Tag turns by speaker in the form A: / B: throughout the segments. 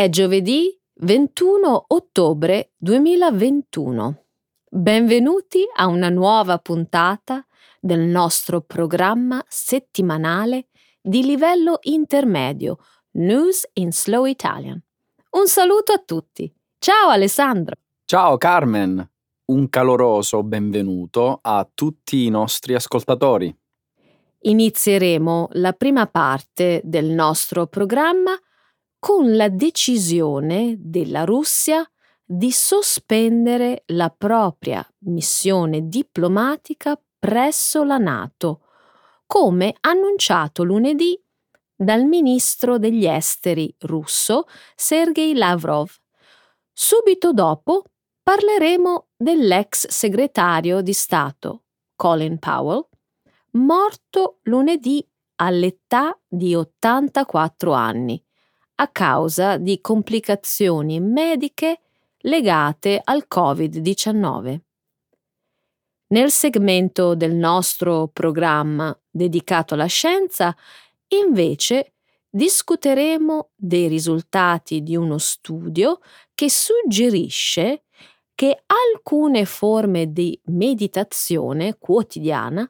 A: È giovedì 21 ottobre 2021. Benvenuti a una nuova puntata del nostro programma settimanale di livello intermedio News in Slow Italian. Un saluto a tutti. Ciao Alessandro.
B: Ciao Carmen. Un caloroso benvenuto a tutti i nostri ascoltatori.
A: Inizieremo la prima parte del nostro programma con la decisione della Russia di sospendere la propria missione diplomatica presso la Nato, come annunciato lunedì dal ministro degli esteri russo Sergei Lavrov. Subito dopo parleremo dell'ex segretario di Stato Colin Powell morto lunedì all'età di 84 anni a causa di complicazioni mediche legate al Covid-19. Nel segmento del nostro programma dedicato alla scienza, invece, discuteremo dei risultati di uno studio che suggerisce che alcune forme di meditazione quotidiana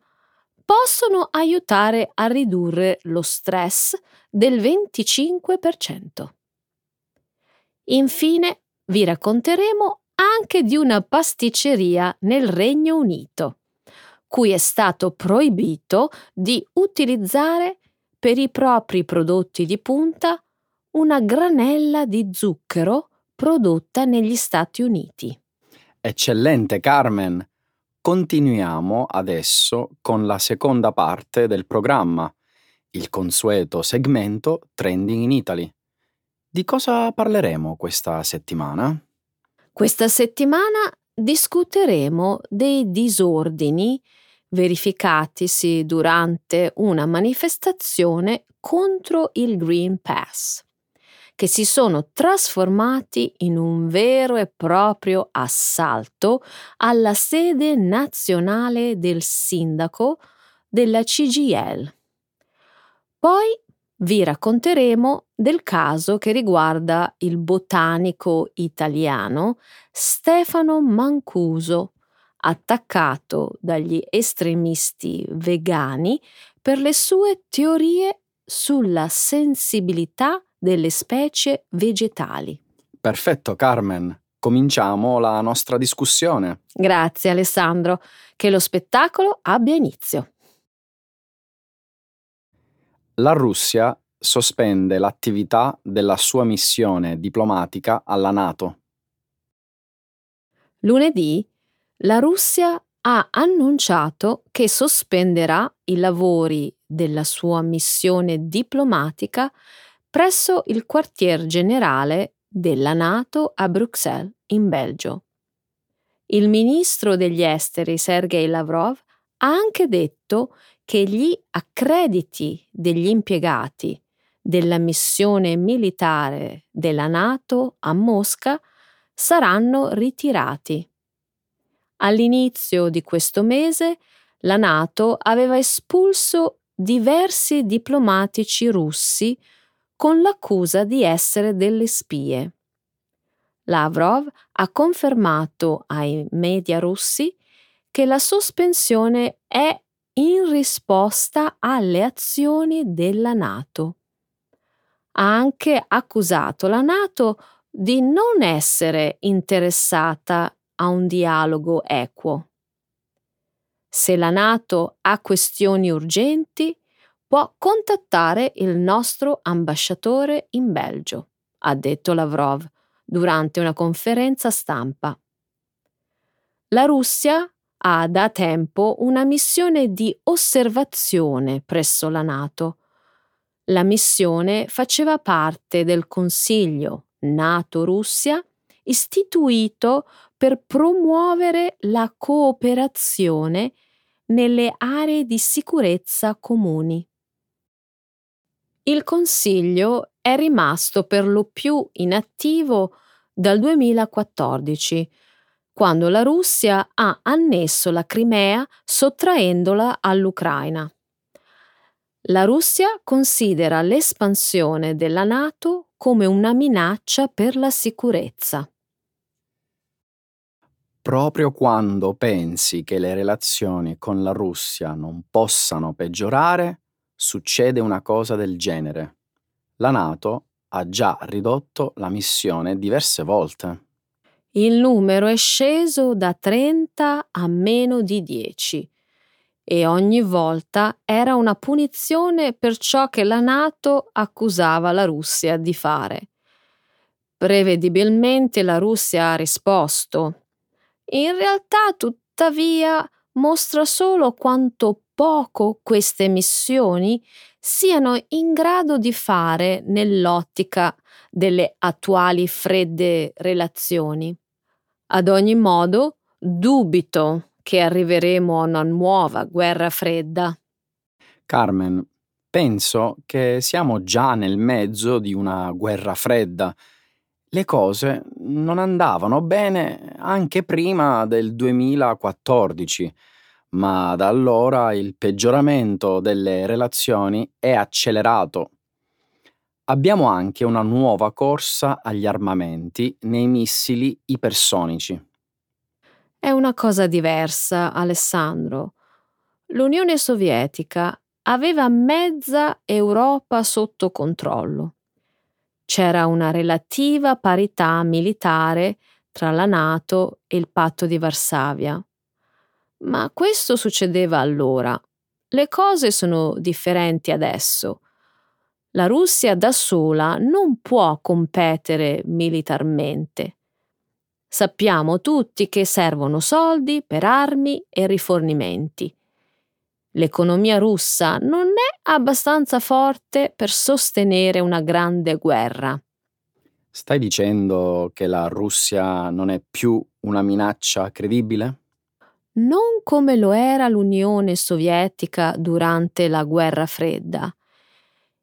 A: possono aiutare a ridurre lo stress del 25%. Infine vi racconteremo anche di una pasticceria nel Regno Unito, cui è stato proibito di utilizzare per i propri prodotti di punta una granella di zucchero prodotta negli Stati Uniti.
B: Eccellente Carmen! Continuiamo adesso con la seconda parte del programma, il consueto segmento Trending in Italy. Di cosa parleremo questa settimana?
A: Questa settimana discuteremo dei disordini verificatisi durante una manifestazione contro il Green Pass che si sono trasformati in un vero e proprio assalto alla sede nazionale del sindaco della CGL. Poi vi racconteremo del caso che riguarda il botanico italiano Stefano Mancuso, attaccato dagli estremisti vegani per le sue teorie sulla sensibilità delle specie vegetali.
B: Perfetto, Carmen. Cominciamo la nostra discussione.
A: Grazie Alessandro. Che lo spettacolo abbia inizio.
B: La Russia sospende l'attività della sua missione diplomatica alla Nato.
A: Lunedì la Russia ha annunciato che sospenderà i lavori della sua missione diplomatica presso il quartier generale della Nato a Bruxelles, in Belgio. Il ministro degli esteri Sergei Lavrov ha anche detto che gli accrediti degli impiegati della missione militare della Nato a Mosca saranno ritirati. All'inizio di questo mese la Nato aveva espulso diversi diplomatici russi con l'accusa di essere delle spie. Lavrov ha confermato ai media russi che la sospensione è in risposta alle azioni della Nato. Ha anche accusato la Nato di non essere interessata a un dialogo equo. Se la Nato ha questioni urgenti, può contattare il nostro ambasciatore in Belgio, ha detto Lavrov durante una conferenza stampa. La Russia ha da tempo una missione di osservazione presso la Nato. La missione faceva parte del Consiglio NATO-Russia istituito per promuovere la cooperazione nelle aree di sicurezza comuni. Il Consiglio è rimasto per lo più inattivo dal 2014, quando la Russia ha annesso la Crimea sottraendola all'Ucraina. La Russia considera l'espansione della Nato come una minaccia per la sicurezza.
B: Proprio quando pensi che le relazioni con la Russia non possano peggiorare, succede una cosa del genere. La Nato ha già ridotto la missione diverse volte.
A: Il numero è sceso da 30 a meno di 10 e ogni volta era una punizione per ciò che la Nato accusava la Russia di fare. Prevedibilmente la Russia ha risposto in realtà, tuttavia, mostra solo quanto poco queste missioni siano in grado di fare nell'ottica delle attuali fredde relazioni. Ad ogni modo, dubito che arriveremo a una nuova guerra fredda.
B: Carmen, penso che siamo già nel mezzo di una guerra fredda le cose non andavano bene anche prima del 2014, ma da allora il peggioramento delle relazioni è accelerato. Abbiamo anche una nuova corsa agli armamenti nei missili ipersonici.
A: È una cosa diversa, Alessandro. L'Unione Sovietica aveva mezza Europa sotto controllo c'era una relativa parità militare tra la Nato e il patto di Varsavia. Ma questo succedeva allora. Le cose sono differenti adesso. La Russia da sola non può competere militarmente. Sappiamo tutti che servono soldi per armi e rifornimenti. L'economia russa non è abbastanza forte per sostenere una grande guerra.
B: Stai dicendo che la Russia non è più una minaccia credibile?
A: Non come lo era l'Unione Sovietica durante la guerra fredda.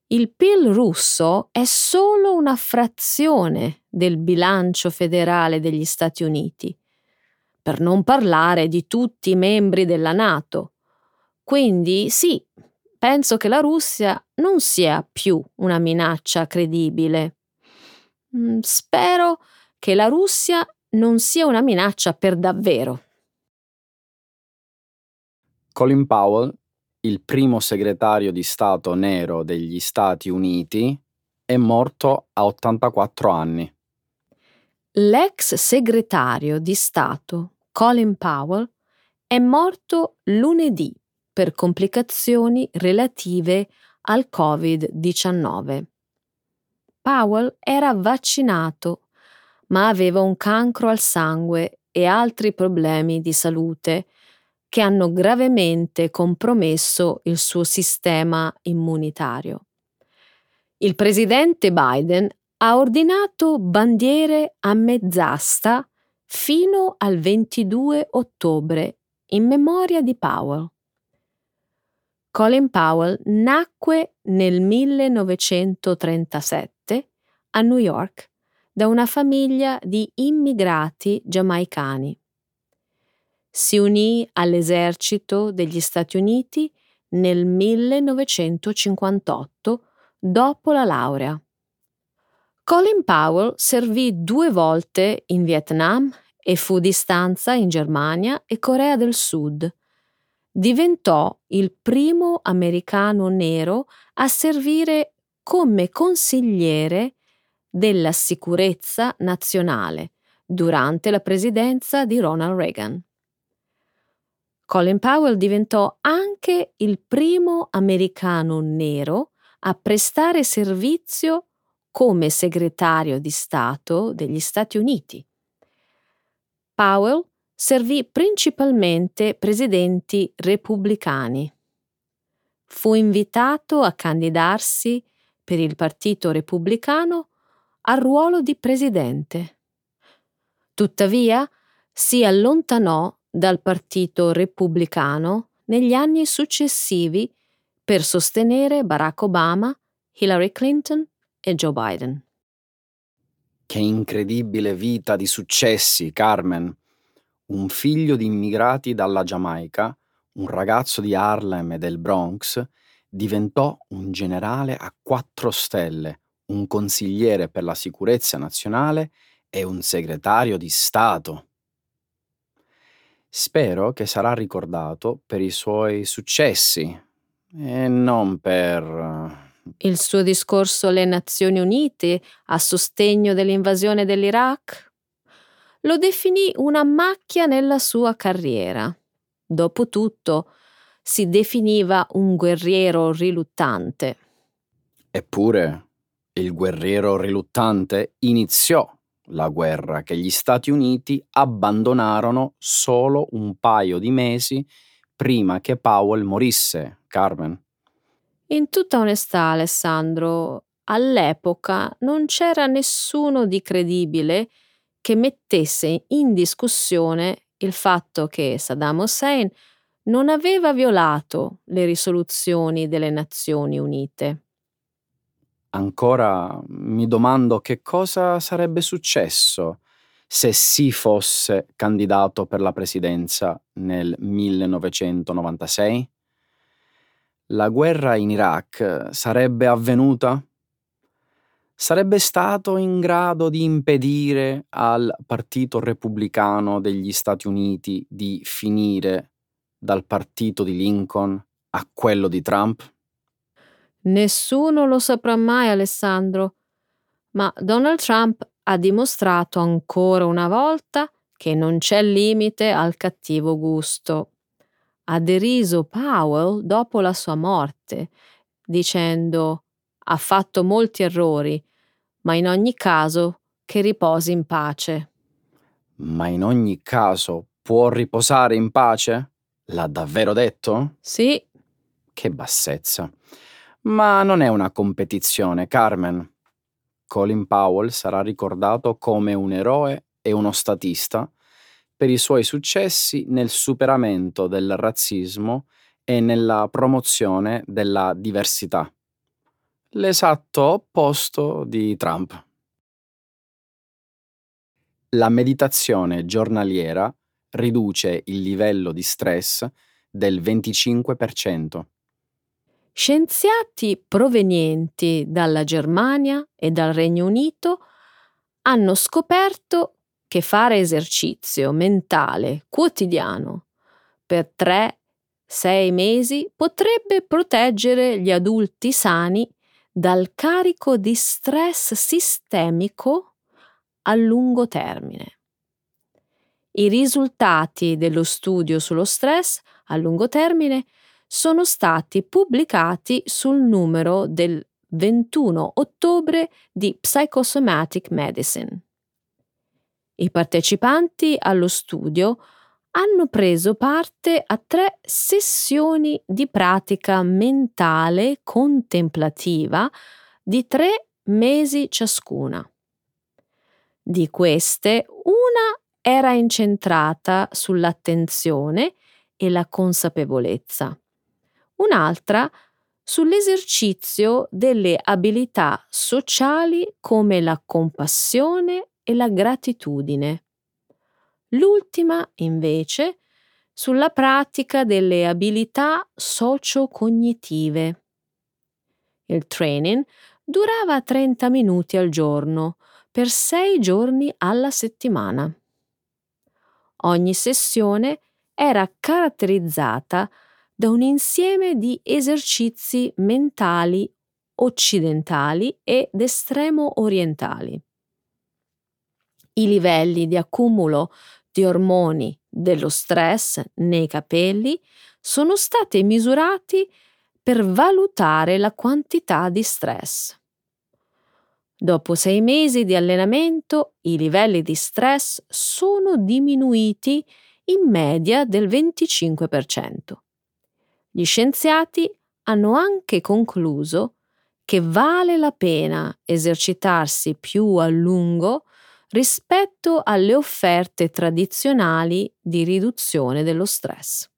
A: Il PIL russo è solo una frazione del bilancio federale degli Stati Uniti, per non parlare di tutti i membri della Nato quindi sì, penso che la Russia non sia più una minaccia credibile. Mm, spero che la Russia non sia una minaccia per davvero.
B: Colin Powell, il primo segretario di Stato nero degli Stati Uniti, è morto a 84 anni.
A: L'ex segretario di Stato Colin Powell è morto lunedì per complicazioni relative al Covid-19. Powell era vaccinato, ma aveva un cancro al sangue e altri problemi di salute che hanno gravemente compromesso il suo sistema immunitario. Il presidente Biden ha ordinato bandiere a mezz'asta fino al 22 ottobre in memoria di Powell. Colin Powell nacque nel 1937 a New York da una famiglia di immigrati giamaicani. Si unì all'esercito degli Stati Uniti nel 1958 dopo la laurea. Colin Powell servì due volte in Vietnam e fu di stanza in Germania e Corea del Sud diventò il primo americano nero a servire come consigliere della sicurezza nazionale durante la presidenza di Ronald Reagan. Colin Powell diventò anche il primo americano nero a prestare servizio come segretario di Stato degli Stati Uniti. Powell servì principalmente presidenti repubblicani. Fu invitato a candidarsi per il Partito Repubblicano al ruolo di presidente. Tuttavia si allontanò dal Partito Repubblicano negli anni successivi per sostenere Barack Obama, Hillary Clinton e Joe Biden.
B: Che incredibile vita di successi, Carmen un figlio di immigrati dalla Giamaica, un ragazzo di Harlem e del Bronx, diventò un generale a quattro stelle, un consigliere per la sicurezza nazionale e un segretario di Stato. Spero che sarà ricordato per i suoi successi e non per...
A: Il suo discorso alle Nazioni Unite a sostegno dell'invasione dell'Iraq lo definì una macchia nella sua carriera. Dopotutto, si definiva un guerriero riluttante.
B: Eppure, il guerriero riluttante iniziò la guerra che gli Stati Uniti abbandonarono solo un paio di mesi prima che Powell morisse, Carmen.
A: In tutta onestà, Alessandro, all'epoca non c'era nessuno di credibile che mettesse in discussione il fatto che Saddam Hussein non aveva violato le risoluzioni delle Nazioni Unite.
B: Ancora mi domando che cosa sarebbe successo se si fosse candidato per la presidenza nel 1996? La guerra in Iraq sarebbe avvenuta? Sarebbe stato in grado di impedire al Partito Repubblicano degli Stati Uniti di finire dal partito di Lincoln a quello di Trump?
A: Nessuno lo saprà mai, Alessandro, ma Donald Trump ha dimostrato ancora una volta che non c'è limite al cattivo gusto. Ha deriso Powell dopo la sua morte, dicendo ha fatto molti errori, ma in ogni caso che riposi in pace.
B: Ma in ogni caso può riposare in pace? L'ha davvero detto?
A: Sì.
B: Che bassezza. Ma non è una competizione, Carmen. Colin Powell sarà ricordato come un eroe e uno statista per i suoi successi nel superamento del razzismo e nella promozione della diversità. L'esatto opposto di Trump. La meditazione giornaliera riduce il livello di stress del 25%.
A: Scienziati provenienti dalla Germania e dal Regno Unito hanno scoperto che fare esercizio mentale quotidiano per 3-6 mesi potrebbe proteggere gli adulti sani dal carico di stress sistemico a lungo termine. I risultati dello studio sullo stress a lungo termine sono stati pubblicati sul numero del 21 ottobre di Psychosomatic Medicine. I partecipanti allo studio hanno preso parte a tre sessioni di pratica mentale contemplativa di tre mesi ciascuna. Di queste, una era incentrata sull'attenzione e la consapevolezza un'altra sull'esercizio delle abilità sociali come la compassione e la gratitudine. L'ultima, invece, sulla pratica delle abilità socio-cognitive. Il training durava 30 minuti al giorno per 6 giorni alla settimana. Ogni sessione era caratterizzata da un insieme di esercizi mentali occidentali ed estremo orientali. I livelli di accumulo di ormoni dello stress nei capelli sono stati misurati per valutare la quantità di stress. Dopo sei mesi di allenamento i livelli di stress sono diminuiti in media del 25%. Gli scienziati hanno anche concluso che vale la pena esercitarsi più a lungo rispetto alle offerte tradizionali di riduzione dello stress.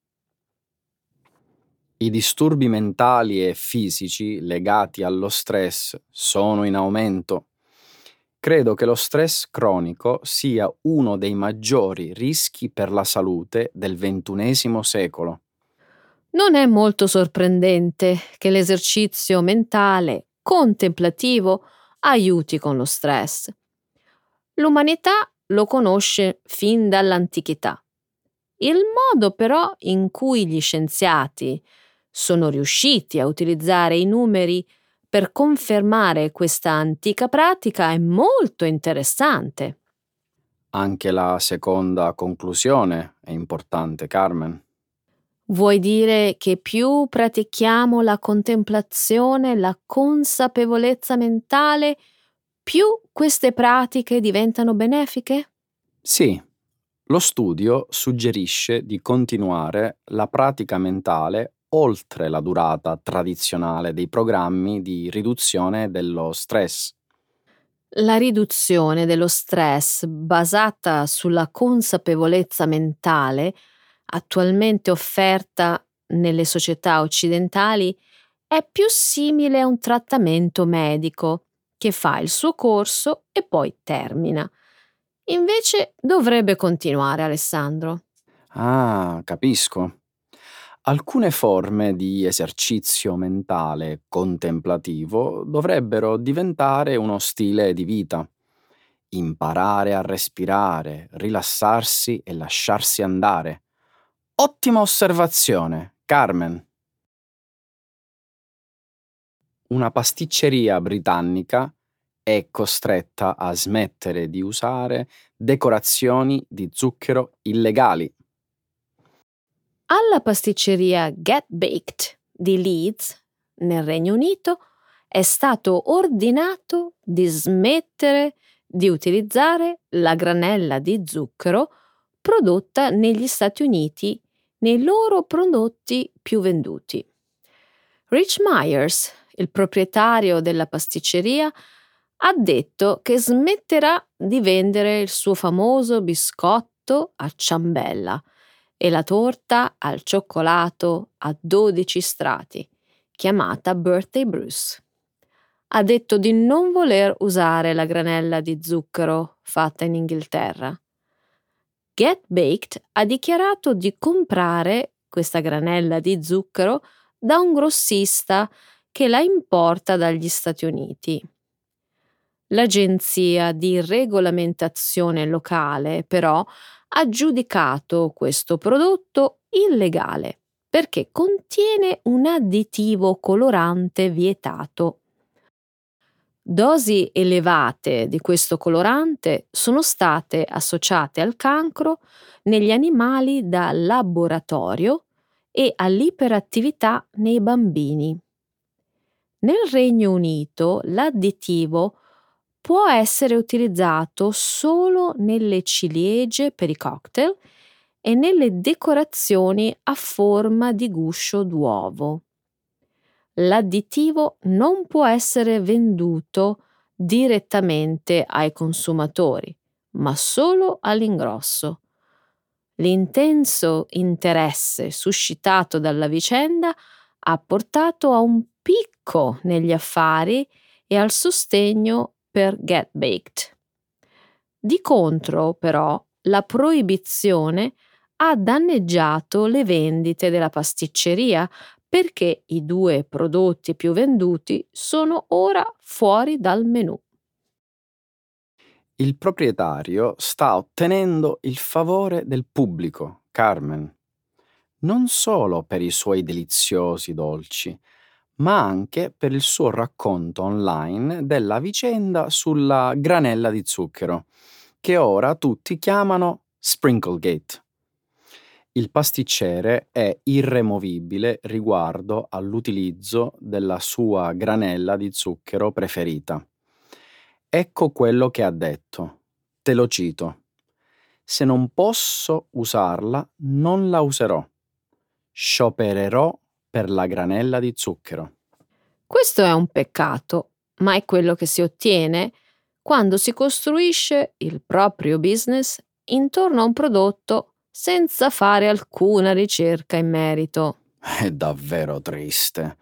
B: I disturbi mentali e fisici legati allo stress sono in aumento. Credo che lo stress cronico sia uno dei maggiori rischi per la salute del XXI secolo.
A: Non è molto sorprendente che l'esercizio mentale contemplativo aiuti con lo stress. L'umanità lo conosce fin dall'antichità. Il modo però in cui gli scienziati sono riusciti a utilizzare i numeri per confermare questa antica pratica è molto interessante.
B: Anche la seconda conclusione è importante, Carmen.
A: Vuoi dire che più pratichiamo la contemplazione, la consapevolezza mentale, più queste pratiche diventano benefiche?
B: Sì, lo studio suggerisce di continuare la pratica mentale oltre la durata tradizionale dei programmi di riduzione dello stress.
A: La riduzione dello stress basata sulla consapevolezza mentale, attualmente offerta nelle società occidentali, è più simile a un trattamento medico che fa il suo corso e poi termina. Invece dovrebbe continuare, Alessandro.
B: Ah, capisco. Alcune forme di esercizio mentale contemplativo dovrebbero diventare uno stile di vita. Imparare a respirare, rilassarsi e lasciarsi andare. Ottima osservazione, Carmen. Una pasticceria britannica è costretta a smettere di usare decorazioni di zucchero illegali.
A: Alla pasticceria Get Baked di Leeds, nel Regno Unito, è stato ordinato di smettere di utilizzare la granella di zucchero prodotta negli Stati Uniti nei loro prodotti più venduti. Rich Myers, il proprietario della pasticceria, ha detto che smetterà di vendere il suo famoso biscotto a ciambella e la torta al cioccolato a 12 strati, chiamata Birthday Bruce. Ha detto di non voler usare la granella di zucchero fatta in Inghilterra. Get Baked ha dichiarato di comprare questa granella di zucchero da un grossista che la importa dagli Stati Uniti. L'agenzia di regolamentazione locale, però, ha giudicato questo prodotto illegale perché contiene un additivo colorante vietato. Dosi elevate di questo colorante sono state associate al cancro negli animali da laboratorio e all'iperattività nei bambini. Nel Regno Unito l'additivo può essere utilizzato solo nelle ciliegie per i cocktail e nelle decorazioni a forma di guscio d'uovo. L'additivo non può essere venduto direttamente ai consumatori, ma solo all'ingrosso. L'intenso interesse suscitato dalla vicenda ha portato a un picco negli affari e al sostegno per Get Baked. Di contro, però, la proibizione ha danneggiato le vendite della pasticceria perché i due prodotti più venduti sono ora fuori dal menù.
B: Il proprietario sta ottenendo il favore del pubblico, Carmen, non solo per i suoi deliziosi dolci, ma anche per il suo racconto online della vicenda sulla granella di zucchero, che ora tutti chiamano Sprinklegate. Il pasticcere è irremovibile riguardo all'utilizzo della sua granella di zucchero preferita. Ecco quello che ha detto. Te lo cito. Se non posso usarla, non la userò. Sciopererò per la granella di zucchero.
A: Questo è un peccato, ma è quello che si ottiene quando si costruisce il proprio business intorno a un prodotto senza fare alcuna ricerca in merito.
B: È davvero triste.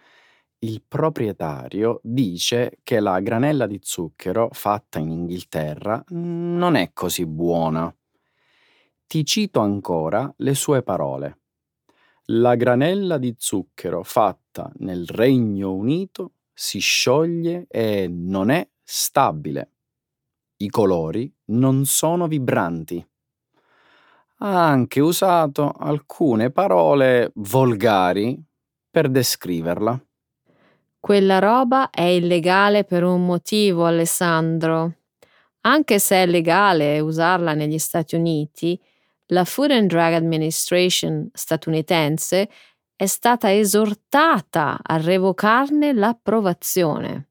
B: Il proprietario dice che la granella di zucchero fatta in Inghilterra non è così buona. Ti cito ancora le sue parole. La granella di zucchero fatta nel Regno Unito si scioglie e non è stabile. I colori non sono vibranti. Ha anche usato alcune parole volgari per descriverla.
A: Quella roba è illegale per un motivo, Alessandro. Anche se è legale usarla negli Stati Uniti, la Food and Drug Administration statunitense è stata esortata a revocarne l'approvazione.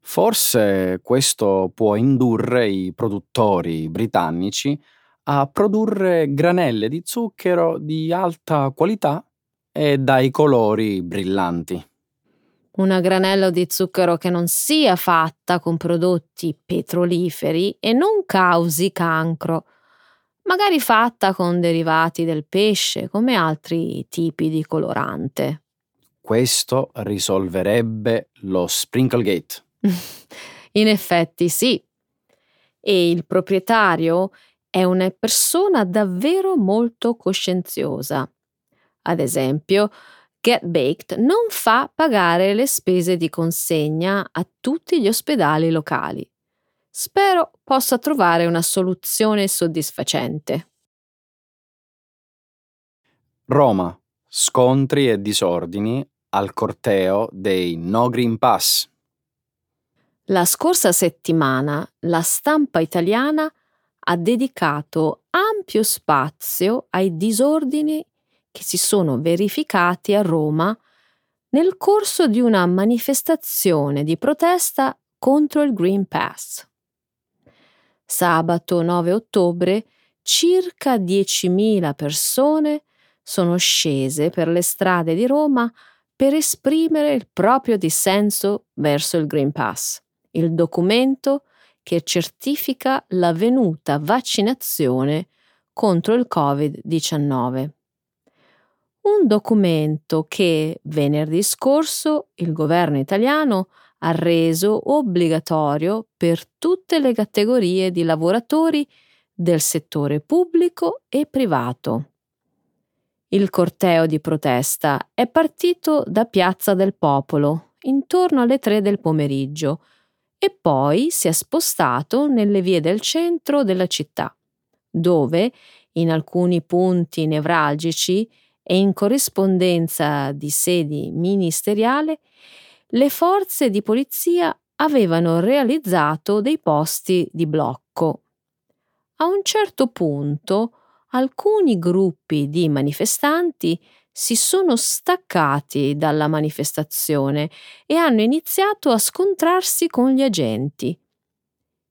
B: Forse questo può indurre i produttori britannici a produrre granelle di zucchero di alta qualità e dai colori brillanti.
A: Una granella di zucchero che non sia fatta con prodotti petroliferi e non causi cancro, magari fatta con derivati del pesce come altri tipi di colorante.
B: Questo risolverebbe lo Sprinklegate.
A: In effetti sì. E il proprietario è una persona davvero molto coscienziosa. Ad esempio, Get Baked non fa pagare le spese di consegna a tutti gli ospedali locali. Spero possa trovare una soluzione soddisfacente.
B: Roma. Scontri e disordini al corteo dei No Green Pass.
A: La scorsa settimana la stampa italiana ha dedicato ampio spazio ai disordini che si sono verificati a Roma nel corso di una manifestazione di protesta contro il Green Pass. Sabato 9 ottobre circa 10.000 persone sono scese per le strade di Roma per esprimere il proprio dissenso verso il Green Pass, il documento che certifica l'avvenuta vaccinazione contro il Covid-19. Un documento che venerdì scorso il governo italiano ha reso obbligatorio per tutte le categorie di lavoratori del settore pubblico e privato. Il corteo di protesta è partito da Piazza del Popolo intorno alle tre del pomeriggio e poi si è spostato nelle vie del centro della città, dove, in alcuni punti nevralgici e in corrispondenza di sedi ministeriali, le forze di polizia avevano realizzato dei posti di blocco. A un certo punto alcuni gruppi di manifestanti si sono staccati dalla manifestazione e hanno iniziato a scontrarsi con gli agenti.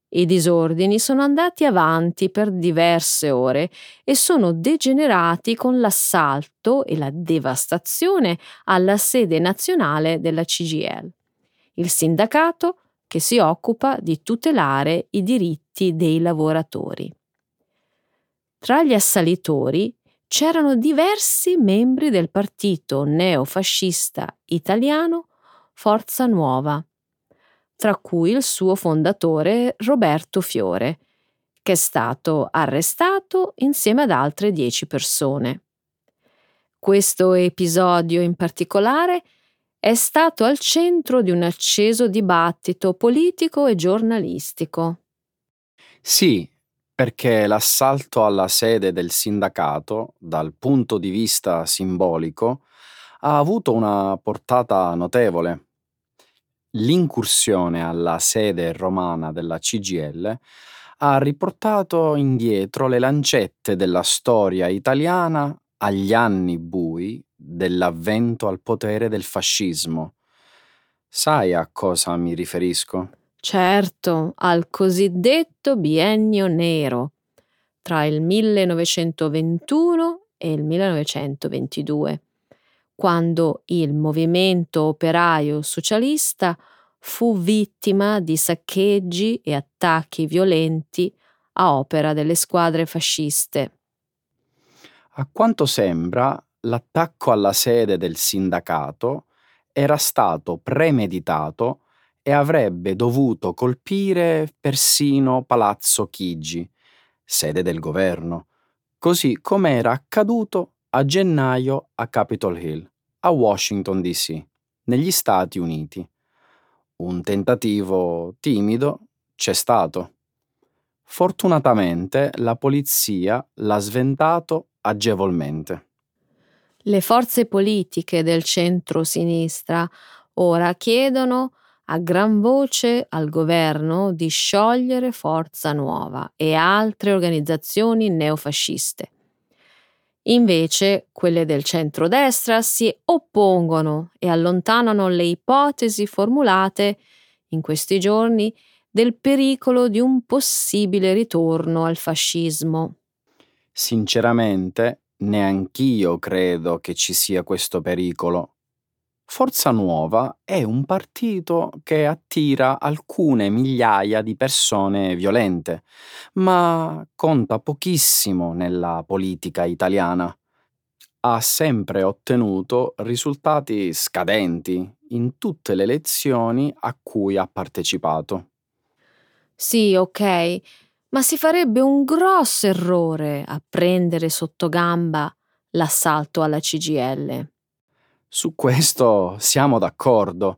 A: I disordini sono andati avanti per diverse ore e sono degenerati con l'assalto e la devastazione alla sede nazionale della CGL, il sindacato che si occupa di tutelare i diritti dei lavoratori. Tra gli assalitori c'erano diversi membri del partito neofascista italiano Forza Nuova, tra cui il suo fondatore Roberto Fiore, che è stato arrestato insieme ad altre dieci persone. Questo episodio in particolare è stato al centro di un acceso dibattito politico e giornalistico.
B: Sì, perché l'assalto alla sede del sindacato, dal punto di vista simbolico, ha avuto una portata notevole l'incursione alla sede romana della CGL ha riportato indietro le lancette della storia italiana agli anni bui dell'avvento al potere del fascismo. Sai a cosa mi riferisco?
A: Certo, al cosiddetto biennio nero tra il 1921 e il 1922 quando il movimento operaio socialista fu vittima di saccheggi e attacchi violenti a opera delle squadre fasciste.
B: A quanto sembra, l'attacco alla sede del sindacato era stato premeditato e avrebbe dovuto colpire persino Palazzo Chigi, sede del governo, così come era accaduto a gennaio a Capitol Hill, a Washington DC, negli Stati Uniti. Un tentativo timido c'è stato. Fortunatamente la polizia l'ha sventato agevolmente.
A: Le forze politiche del centro-sinistra ora chiedono a gran voce al governo di sciogliere Forza Nuova e altre organizzazioni neofasciste. Invece quelle del centrodestra si oppongono e allontanano le ipotesi formulate in questi giorni del pericolo di un possibile ritorno al fascismo.
B: Sinceramente, neanch'io credo che ci sia questo pericolo. Forza Nuova è un partito che attira alcune migliaia di persone violente, ma conta pochissimo nella politica italiana. Ha sempre ottenuto risultati scadenti in tutte le elezioni a cui ha partecipato.
A: Sì, ok, ma si farebbe un grosso errore a prendere sotto gamba l'assalto alla CGL.
B: Su questo siamo d'accordo.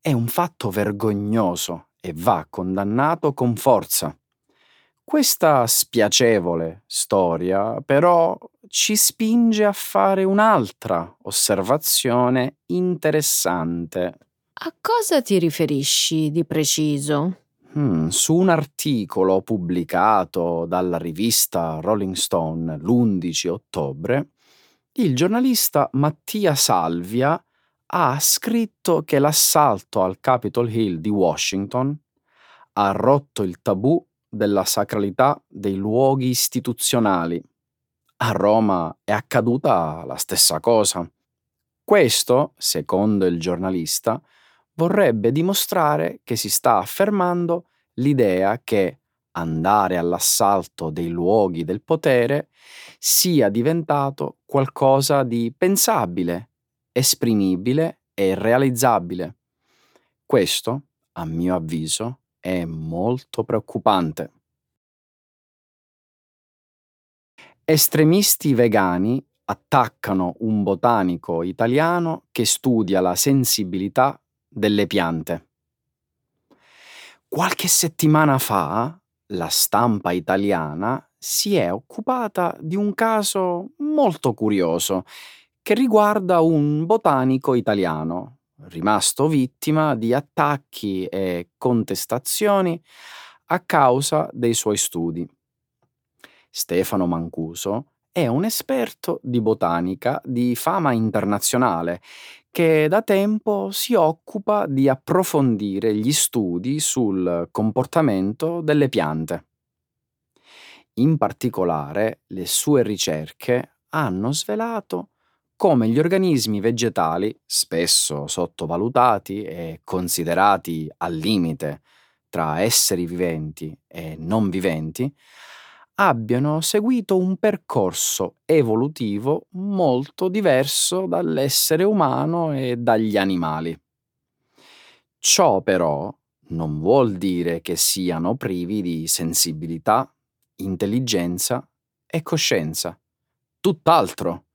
B: È un fatto vergognoso e va condannato con forza. Questa spiacevole storia però ci spinge a fare un'altra osservazione interessante.
A: A cosa ti riferisci di preciso?
B: Hmm, su un articolo pubblicato dalla rivista Rolling Stone l'11 ottobre, il giornalista Mattia Salvia ha scritto che l'assalto al Capitol Hill di Washington ha rotto il tabù della sacralità dei luoghi istituzionali. A Roma è accaduta la stessa cosa. Questo, secondo il giornalista, vorrebbe dimostrare che si sta affermando l'idea che andare all'assalto dei luoghi del potere sia diventato qualcosa di pensabile, esprimibile e realizzabile. Questo, a mio avviso, è molto preoccupante. Estremisti vegani attaccano un botanico italiano che studia la sensibilità delle piante. Qualche settimana fa la stampa italiana si è occupata di un caso molto curioso che riguarda un botanico italiano rimasto vittima di attacchi e contestazioni a causa dei suoi studi. Stefano Mancuso è un esperto di botanica di fama internazionale che da tempo si occupa di approfondire gli studi sul comportamento delle piante. In particolare, le sue ricerche hanno svelato come gli organismi vegetali, spesso sottovalutati e considerati al limite tra esseri viventi e non viventi, abbiano seguito un percorso evolutivo molto diverso dall'essere umano e dagli animali. Ciò però non vuol dire che siano privi di sensibilità, intelligenza e coscienza. Tutt'altro.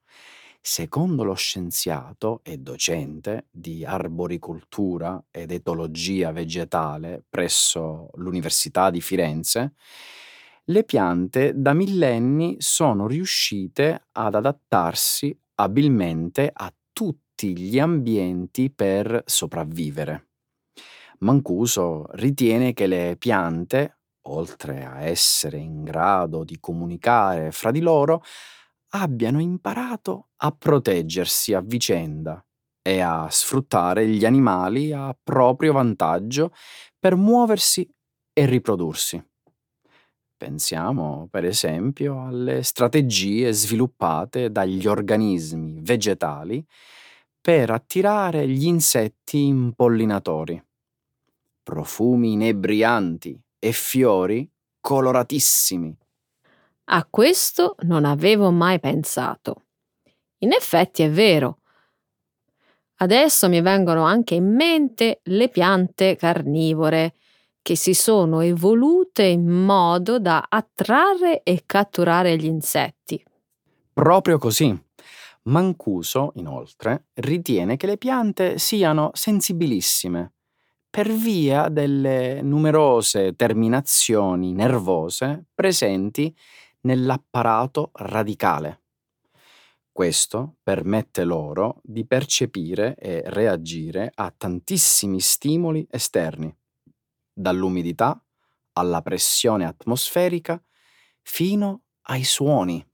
B: Secondo lo scienziato e docente di arboricoltura ed etologia vegetale presso l'Università di Firenze, le piante da millenni sono riuscite ad adattarsi abilmente a tutti gli ambienti per sopravvivere. Mancuso ritiene che le piante, oltre a essere in grado di comunicare fra di loro, abbiano imparato a proteggersi a vicenda e a sfruttare gli animali a proprio vantaggio per muoversi e riprodursi. Pensiamo, per esempio, alle strategie sviluppate dagli organismi vegetali per attirare gli insetti impollinatori. Profumi inebrianti e fiori coloratissimi.
A: A questo non avevo mai pensato. In effetti è vero. Adesso mi vengono anche in mente le piante carnivore che si sono evolute in modo da attrarre e catturare gli insetti.
B: Proprio così. Mancuso, inoltre, ritiene che le piante siano sensibilissime, per via delle numerose terminazioni nervose presenti nell'apparato radicale. Questo permette loro di percepire e reagire a tantissimi stimoli esterni, dall'umidità alla pressione atmosferica fino ai suoni.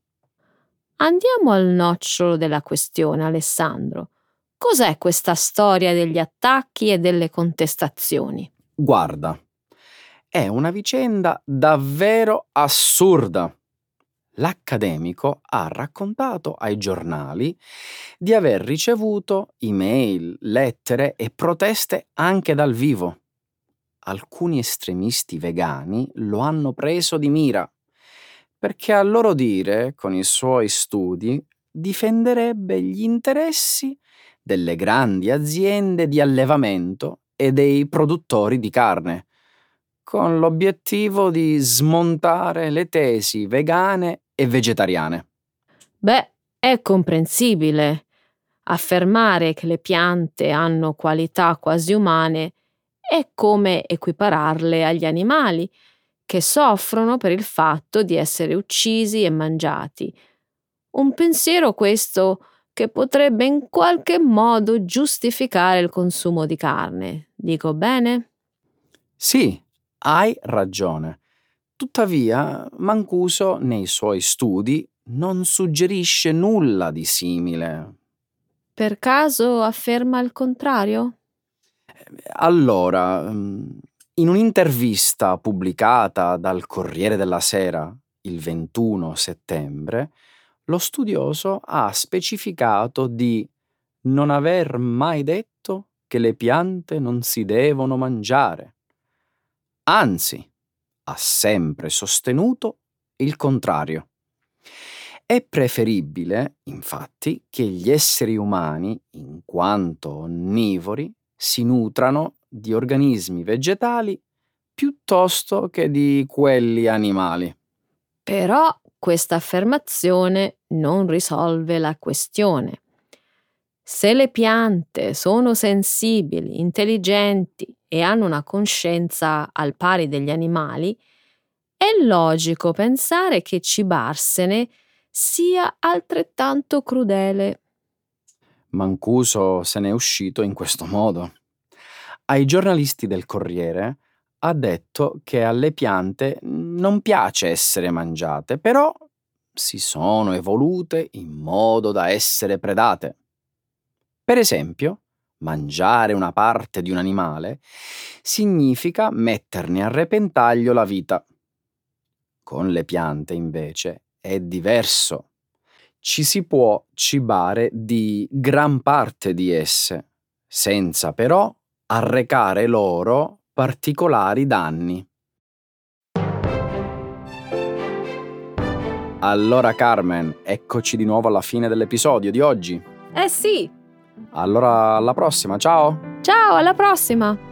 A: Andiamo al nocciolo della questione, Alessandro. Cos'è questa storia degli attacchi e delle contestazioni?
B: Guarda, è una vicenda davvero assurda. L'accademico ha raccontato ai giornali di aver ricevuto email, lettere e proteste anche dal vivo. Alcuni estremisti vegani lo hanno preso di mira perché a loro dire, con i suoi studi, difenderebbe gli interessi delle grandi aziende di allevamento e dei produttori di carne, con l'obiettivo di smontare le tesi vegane e vegetariane.
A: Beh, è comprensibile. Affermare che le piante hanno qualità quasi umane è come equipararle agli animali, che soffrono per il fatto di essere uccisi e mangiati. Un pensiero questo che potrebbe in qualche modo giustificare il consumo di carne. Dico bene?
B: Sì, hai ragione. Tuttavia, Mancuso nei suoi studi non suggerisce nulla di simile.
A: Per caso afferma il contrario?
B: Allora, mm, in un'intervista pubblicata dal Corriere della Sera il 21 settembre, lo studioso ha specificato di non aver mai detto che le piante non si devono mangiare. Anzi, ha sempre sostenuto il contrario. È preferibile, infatti, che gli esseri umani, in quanto onnivori, si nutrano di organismi vegetali piuttosto che di quelli animali.
A: Però questa affermazione non risolve la questione. Se le piante sono sensibili, intelligenti e hanno una coscienza al pari degli animali, è logico pensare che cibarsene sia altrettanto crudele.
B: Mancuso se n'è uscito in questo modo. Ai giornalisti del Corriere ha detto che alle piante non piace essere mangiate, però si sono evolute in modo da essere predate. Per esempio, mangiare una parte di un animale significa metterne a repentaglio la vita. Con le piante, invece, è diverso. Ci si può cibare di gran parte di esse, senza però arrecare loro particolari danni. Allora Carmen, eccoci di nuovo alla fine dell'episodio di oggi.
A: Eh sì!
B: Allora alla prossima, ciao!
A: Ciao, alla prossima!